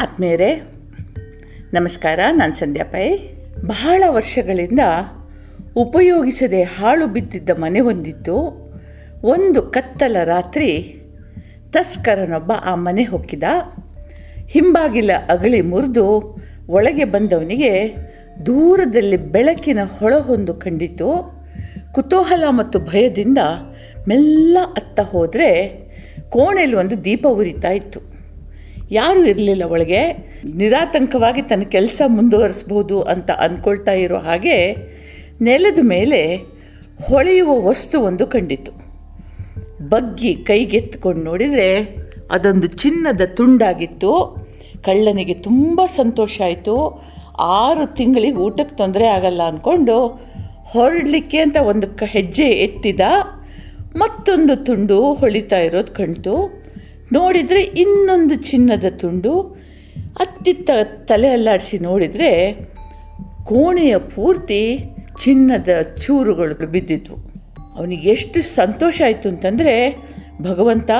ಆತ್ಮೀಯರೇ, ನಮಸ್ಕಾರ, ನಾನು ಸಂಧ್ಯಾ ಪೈ. ಬಹಳ ವರ್ಷಗಳಿಂದ ಉಪಯೋಗಿಸದೆ ಹಾಳು ಬಿದ್ದಿದ್ದ ಮನೆ ಹೊಂದಿತ್ತು ಒಂದು ಕತ್ತಲ ರಾತ್ರಿ ತಸ್ಕರನೊಬ್ಬ ಆ ಮನೆ ಹೊಕ್ಕಿದ. ಹಿಂಬಾಗಿಲ ಅಗಳಿ ಮುರಿದು ಒಳಗೆ ಬಂದವನಿಗೆ ದೂರದಲ್ಲಿ ಬೆಳಕಿನ ಹೊಳಹೊಂದು ಕಂಡಿತು ಕುತೂಹಲ ಮತ್ತು ಭಯದಿಂದ ಮೆಲ್ಲ ಅತ್ತ ಹೋದರೆ ಕೋಣೆಯಲ್ಲಿ ಒಂದು ದೀಪ ಉರಿತಾ ಇತ್ತು. ಯಾರೂ ಇರಲಿಲ್ಲ ಒಳಗೆ. ನಿರಾತಂಕವಾಗಿ ತನ್ನ ಕೆಲಸ ಮುಂದುವರಿಸ್ಬೋದು ಅಂತ ಅಂದ್ಕೊಳ್ತಾ ಇರೋ ಹಾಗೆ ನೆಲದ ಮೇಲೆ ಹೊಳೆಯುವ ವಸ್ತು ಒಂದು ಕಂಡಿತು. ಬಗ್ಗಿ ಕೈಗೆತ್ಕೊಂಡು ನೋಡಿದರೆ ಅದೊಂದು ಚಿನ್ನದ ತುಂಡಾಗಿತ್ತು. ಕಳ್ಳನಿಗೆ ತುಂಬ ಸಂತೋಷ ಆಯಿತು. ಆರು ತಿಂಗಳಿಗೆ ಊಟಕ್ಕೆ ತೊಂದರೆ ಆಗಲ್ಲ ಅಂದ್ಕೊಂಡು ಹೊರಡಲಿಕ್ಕೆ ಅಂತ ಒಂದು ಹೆಜ್ಜೆ ಎತ್ತಿದ ಮತ್ತೊಂದು ತುಂಡು ಹೊಳಿತಾ ಇರೋದು ಕಣ್ತು ನೋಡಿದರೆ ಇನ್ನೊಂದು ಚಿನ್ನದ ತುಂಡು. ಅತ್ತಿತ್ತ ತಲೆ ಅಲ್ಲಾಡಿಸಿ ನೋಡಿದರೆ ಕೋಣೆಯ ಪೂರ್ತಿ ಚಿನ್ನದ ಚೂರುಗಳು ಬಿದ್ದಿದ್ವು ಅವನಿಗೆ ಎಷ್ಟು ಸಂತೋಷ ಆಯಿತು ಅಂತಂದರೆ, ಭಗವಂತ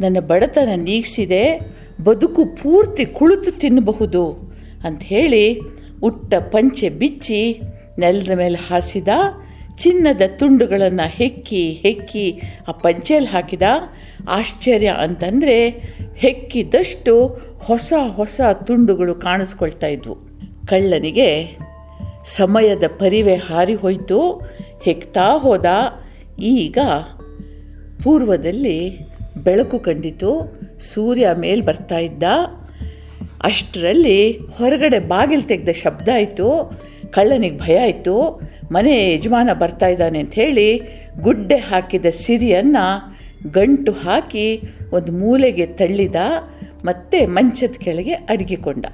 ನನ್ನ ಬಡತನ ನೀಗಿಸಿದೆ, ಬದುಕು ಪೂರ್ತಿ ಕುಳಿತು ತಿನ್ನಬಹುದು ಅಂತ ಹೇಳಿ, ಉಟ್ಟ ಪಂಚೆ ಬಿಚ್ಚಿ ನೆಲದ ಮೇಲೆ ಹಾಸಿದ ಚಿನ್ನದ ತುಂಡುಗಳನ್ನು ಹೆಕ್ಕಿ ಹೆಕ್ಕಿ ಆ ಪಂಚೆಯಲ್ಲಿ ಹಾಕಿದ. ಆಶ್ಚರ್ಯ ಅಂತಂದರೆ ಹೆಕ್ಕಿದಷ್ಟು ಹೊಸ ಹೊಸ ತುಂಡುಗಳು ಕಾಣಿಸ್ಕೊಳ್ತಾ ಇದ್ವು. ಕಳ್ಳನಿಗೆ ಸಮಯದ ಪರಿವೆ ಹಾರಿ ಹೋಯಿತು. ಹೆಕ್ತಾ ಹೋದ. ಈಗ ಪೂರ್ವದಲ್ಲಿ ಬೆಳಕು ಕಂಡಿತು. ಸೂರ್ಯ ಮೇಲೆ ಬರ್ತಾ ಇದ್ದ. ಅಷ್ಟರಲ್ಲಿ ಹೊರಗಡೆ ಬಾಗಿಲು ತೆಗೆದ ಶಬ್ದ ಆಯಿತು. ಕಳ್ಳನಿಗೆ ಭಯ ಇತ್ತು ಮನೆ ಯಜಮಾನ ಬರ್ತಾ ಇದ್ದಾನೆ ಅಂತ ಹೇಳಿ ಗುಡ್ಡೆ ಹಾಕಿದ ಸಿರಿಯನ್ನು ಗಂಟು ಹಾಕಿ ಒಂದು ಮೂಲೆಗೆ ತಳ್ಳಿದ ಮತ್ತೆ ಮಂಚದ ಕೆಳಗೆ ಅಡಗಿಕೊಂಡ.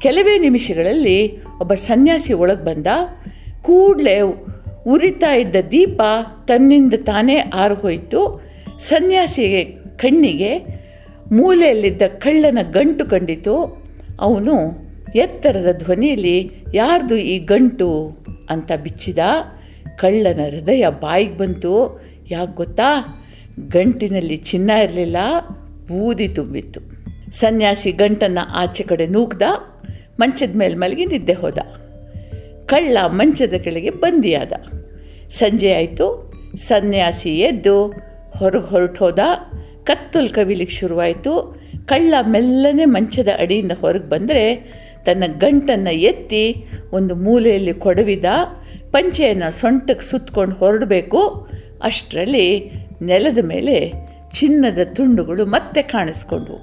ಕೆಲವೇ ನಿಮಿಷಗಳಲ್ಲಿ ಒಬ್ಬ ಸನ್ಯಾಸಿ ಒಳಗೆ ಬಂದ. ಕೂಡಲೇ ಉರಿತಾ ಇದ್ದ ದೀಪ ತನ್ನಿಂದ ತಾನೇ ಆರುಹೋಯಿತು ಸನ್ಯಾಸಿಗೆ ಕಣ್ಣಿಗೆ ಮೂಲೆಯಲ್ಲಿದ್ದ ಕಳ್ಳನ ಗಂಟು ಕಂಡಿತು. ಅವನು ಎತ್ತರದ ಧ್ವನಿಯಲ್ಲಿ ಯಾರ್ದು ಈ ಗಂಟು ಅಂತ ಬಿಚ್ಚಿದ ಕಳ್ಳನ ಹೃದಯ ಬಾಯಿಗೆ ಬಂತು. ಯಾಕೆ ಗೊತ್ತಾ? ಗಂಟಿನಲ್ಲಿ ಚಿನ್ನ ಇರಲಿಲ್ಲ, ಬೂದಿ ತುಂಬಿತ್ತು. ಸನ್ಯಾಸಿ ಗಂಟನ್ನು ಆಚೆ ಕಡೆ ನೂಕ್ದ, ಮಂಚದ ಮೇಲೆ ಮಲಗಿ ನಿದ್ದೆ ಹೋದ. ಕಳ್ಳ ಮಂಚದ ಕೆಳಗೆ ಬಂದಿಯಾದ. ಸಂಜೆ ಆಯಿತು, ಸನ್ಯಾಸಿ ಎದ್ದು ಹೊರಗೆ ಹೊರಟು ಹೋದ. ಕತ್ತಲು ಕವಿಲಿಕ್ಕೆ ಶುರುವಾಯಿತು. ಕಳ್ಳ ಮೆಲ್ಲನೆ ಮಂಚದ ಅಡಿಯಿಂದ ಹೊರಗೆ ಬಂದರೆ ತನ್ನ ಗಂಟನ್ನು ಎತ್ತಿ ಒಂದು ಮೂಲೆಯಲ್ಲಿ ಕೊಡವಿದ ಪಂಚೆಯನ್ನು ಸೊಂಟಕ್ಕೆ ಸುತ್ತಕೊಂಡು ಹೊರಡಬೇಕು. ಅಷ್ಟರಲ್ಲಿ ನೆಲದ ಮೇಲೆ ಚಿನ್ನದ ತುಂಡುಗಳು ಮತ್ತೆ ಕಾಣಿಸ್ಕೊಂಡವು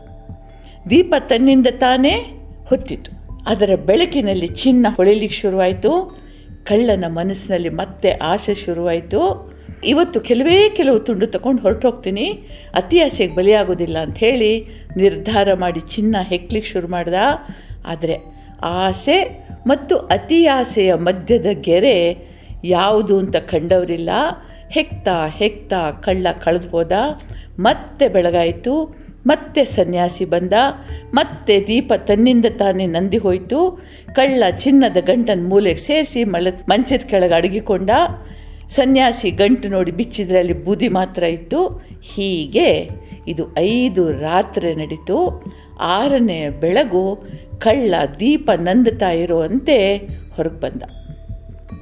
ದೀಪ ತನ್ನಿಂದ ತಾನೇ ಹೊತ್ತಿತು. ಅದರ ಬೆಳಕಿನಲ್ಲಿ ಚಿನ್ನ ಹೊಳಿಲಿಕ್ಕೆ ಶುರುವಾಯಿತು. ಕಳ್ಳನ ಮನಸ್ಸಿನಲ್ಲಿ ಮತ್ತೆ ಆಸೆ ಶುರುವಾಯಿತು. ಇವತ್ತು ಕೆಲವೇ ಕೆಲವು ತುಂಡು ತಗೊಂಡು ಹೊರಟು ಹೋಗ್ತೀನಿ ಅತಿ ಆಸೆಗೆ ಬಲಿಯಾಗೋದಿಲ್ಲ ಅಂಥೇಳಿ ನಿರ್ಧಾರ ಮಾಡಿ ಚಿನ್ನ ಹೆಕ್ಲಿಕ್ಕೆ ಶುರು ಮಾಡ್ದ. ಆದರೆ ಆಸೆ ಮತ್ತು ಅತಿ ಆಸೆಯ ಮಧ್ಯದ ಗೆರೆ ಯಾವುದು ಅಂತ ಕಂಡವರಿಲ್ಲ. ಹೆಕ್ತಾ ಹೆಕ್ತಾ ಕಳ್ಳ ಕಳೆದು ಹೋದ. ಮತ್ತೆ ಬೆಳಗಾಯಿತು, ಮತ್ತೆ ಸನ್ಯಾಸಿ ಬಂದ, ಮತ್ತೆ ದೀಪ ತನ್ನಿಂದ ತಾನೇ ನಂದಿ ಹೋಯಿತು. ಕಳ್ಳ ಚಿನ್ನದ ಗಂಟನ್ನು ಮೂಲೆಗೆ ಸೇರಿಸಿ ಮಳ ಮಂಚದ ಕೆಳಗೆ ಅಡಗಿಕೊಂಡ. ಸನ್ಯಾಸಿ ಗಂಟು ನೋಡಿ ಬಿಚ್ಚಿದ್ರೆ ಅಲ್ಲಿ ಬೂದಿ ಮಾತ್ರ ಇತ್ತು. ಹೀಗೆ ಇದು ಐದು ರಾತ್ರಿ ನಡೀತು. ಆರನೆಯ ಬೆಳಗು ಕಳ್ಳ ದೀಪ ನಂದುತ್ತಾ ಇರುವಂತೆ ಹೊರಗೆ ಬಂದ.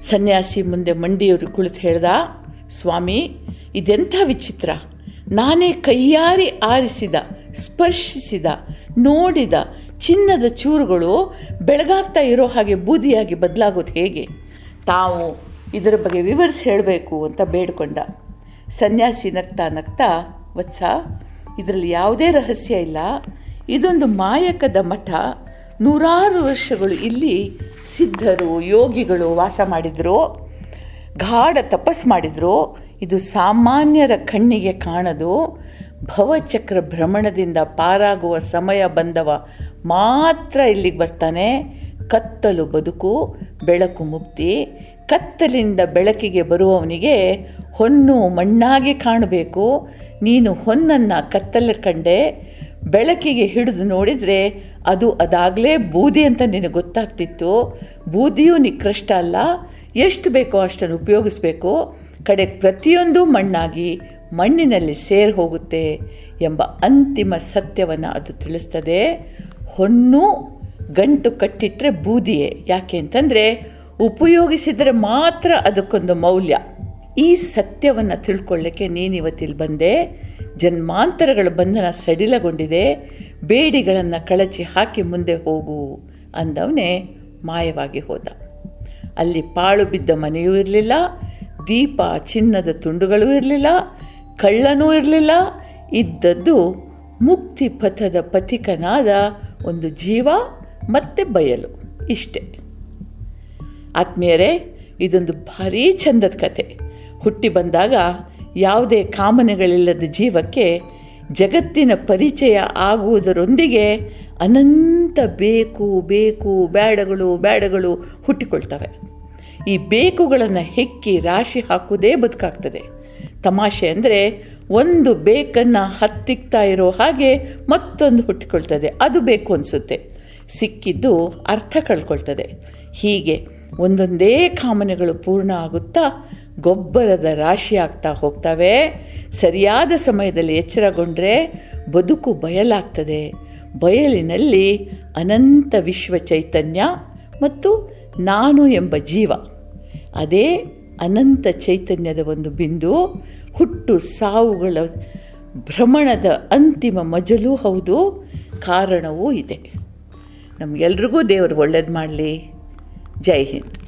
ಸನ್ಯಾಸಿ ಮುಂದೆ ಮಂಡಿಯವರು ಕುಳಿತು ಹೇಳ್ದ, ಸ್ವಾಮಿ, ಇದೆಂಥ ವಿಚಿತ್ರ. ನಾನೇ ಕೈಯಾರಿ ಆರಿಸಿದ, ಸ್ಪರ್ಶಿಸಿದ, ನೋಡಿದ ಚಿನ್ನದ ಚೂರುಗಳು ಬೆಳಗಾಗ್ತಾ ಇರೋ ಹಾಗೆ ಬೂದಿಯಾಗಿ ಬದಲಾಗೋದು ಹೇಗೆ? ತಾವು ಇದರ ಬಗ್ಗೆ ವಿವರಿಸಿ ಹೇಳಬೇಕು ಅಂತ ಬೇಡ್ಕೊಂಡ. ಸನ್ಯಾಸಿ ನಗ್ತಾ ನಗ್ತಾ, ವತ್ಸ, ಇದರಲ್ಲಿ ಯಾವುದೇ ರಹಸ್ಯ ಇಲ್ಲ. ಇದೊಂದು ಮಾಯಕದ ಮಠ. ನೂರಾರು ವರ್ಷಗಳು ಇಲ್ಲಿ ಸಿದ್ಧರು, ಯೋಗಿಗಳು ವಾಸ ಮಾಡಿದರು, ಗಾಢ ತಪಸ್ ಮಾಡಿದರು. ಇದು ಸಾಮಾನ್ಯರ ಕಣ್ಣಿಗೆ ಕಾಣದು. ಭವಚಕ್ರ ಭ್ರಮಣದಿಂದ ಪಾರಾಗುವ ಸಮಯ ಬಂದವ ಮಾತ್ರ ಇಲ್ಲಿಗೆ ಬರ್ತಾನೆ. ಕತ್ತಲು ಬದುಕು, ಬೆಳಕು ಮುಕ್ತಿ. ಕತ್ತಲಿಂದ ಬೆಳಕಿಗೆ ಬರುವವನಿಗೆ ಹೊನ್ನು ಮಣ್ಣಾಗಿ ಕಾಣಬೇಕು. ನೀನು ಹೊನ್ನನ್ನು ಕತ್ತಲ ಕಂಡೆ. ಬೆಳಕಿಗೆ ಹಿಡಿದು ನೋಡಿದರೆ ಅದು ಅದಾಗಲೇ ಬೂದಿ ಅಂತ ನಿನಗೆ ಗೊತ್ತಾಗ್ತಿತ್ತು. ಬೂದಿಯೂ ನಿಕೃಷ್ಟ ಅಲ್ಲ. ಎಷ್ಟು ಬೇಕೋ ಅಷ್ಟನ್ನು ಉಪಯೋಗಿಸ್ಬೇಕು. ಕಡೆ ಪ್ರತಿಯೊಂದು ಮಣ್ಣಾಗಿ ಮಣ್ಣಿನಲ್ಲಿ ಸೇರಿ ಹೋಗುತ್ತೆ ಎಂಬ ಅಂತಿಮ ಸತ್ಯವನ್ನು ಅದು ತಿಳಿಸ್ತದೆ. ಹೊನ್ನು ಗಂಟು ಕಟ್ಟಿಟ್ಟರೆ ಬೂದಿಯೇ. ಯಾಕೆ ಅಂತಂದರೆ ಉಪಯೋಗಿಸಿದರೆ ಮಾತ್ರ ಅದಕ್ಕೊಂದು ಮೌಲ್ಯ. ಈ ಸತ್ಯವನ್ನು ತಿಳ್ಕೊಳ್ಳೋಕ್ಕೆ ನೀನಿವತ್ತಿಲ್ಲಿ ಬಂದೆ. ಜನ್ಮಾಂತರಗಳ ಬಂಧನ ಸಡಿಲಗೊಂಡಿದೆ, ಬೇಡಿಗಳನ್ನು ಕಳಚಿ ಹಾಕಿ ಮುಂದೆ ಹೋಗು ಅಂದವನೇ ಮಾಯವಾಗಿ ಹೋದ. ಅಲ್ಲಿ ಪಾಳು ಬಿದ್ದ ಮನೆಯೂ ಇರಲಿಲ್ಲ, ದೀಪ ಚಿನ್ನದ ತುಂಡುಗಳೂ ಇರಲಿಲ್ಲ, ಕಳ್ಳನೂ ಇರಲಿಲ್ಲ, ಇದ್ದದ್ದು ಮುಕ್ತಿ ಪಥದ ಪಥಿಕನಾದ ಒಂದು ಜೀವ ಮತ್ತೆ ಬಯಲು ಇಷ್ಟೇ. ಆತ್ಮೀಯರೇ, ಇದೊಂದು ಭಾರೀ ಚಂದದ ಕತೆ. ಹುಟ್ಟಿ ಬಂದಾಗ ಯಾವುದೇ ಕಾಮನೆಗಳಿಲ್ಲದ ಜೀವಕ್ಕೆ ಜಗತ್ತಿನ ಪರಿಚಯ ಆಗುವುದರೊಂದಿಗೆ ಅನಂತ ಬೇಕು ಬೇಕು ಬೇಡಗಳು ಬೇಡಗಳು ಹುಟ್ಟಿಕೊಳ್ತವೆ. ಈ ಬೇಕುಗಳನ್ನು ಹೆಕ್ಕಿ ರಾಶಿ ಹಾಕುವುದೇ ಬದುಕಾಗ್ತದೆ. ತಮಾಷೆ ಅಂದರೆ ಒಂದು ಬೇಕನ್ನು ಹತ್ತಿಕ್ತಾ ಇರೋ ಹಾಗೆ ಮತ್ತೊಂದು ಹುಟ್ಟಿಕೊಳ್ತದೆ. ಅದು ಬೇಕು ಅನಿಸುತ್ತೆ. ಸಿಕ್ಕಿದ್ದು ಅರ್ಥ ಕಳ್ಕೊಳ್ತದೆ. ಹೀಗೆ ಒಂದೊಂದೇ ಕಾಮನೆಗಳು ಪೂರ್ಣ ಆಗುತ್ತಾ ಗೊಬ್ಬರದ ರಾಶಿಯಾಗ್ತಾ ಹೋಗ್ತವೆ. ಸರಿಯಾದ ಸಮಯದಲ್ಲಿ ಎಚ್ಚರಗೊಂಡ್ರೆ ಬದುಕು ಬಯಲಾಗ್ತದೆ. ಬಯಲಿನಲ್ಲಿ ಅನಂತ ವಿಶ್ವ ಚೈತನ್ಯ ಮತ್ತು ನಾನು ಎಂಬ ಜೀವ. ಅದೇ ಅನಂತ ಚೈತನ್ಯದ ಒಂದು ಬಿಂದು. ಹುಟ್ಟು ಸಾವುಗಳ ಭ್ರಮಣದ ಅಂತಿಮ ಮಜಲೂ ಹೌದು, ಕಾರಣವೂ ಇದೆ. ನಮಗೆಲ್ರಿಗೂ ದೇವರು ಒಳ್ಳೇದು ಮಾಡಲಿ. ಜೈ ಹಿಂದ್.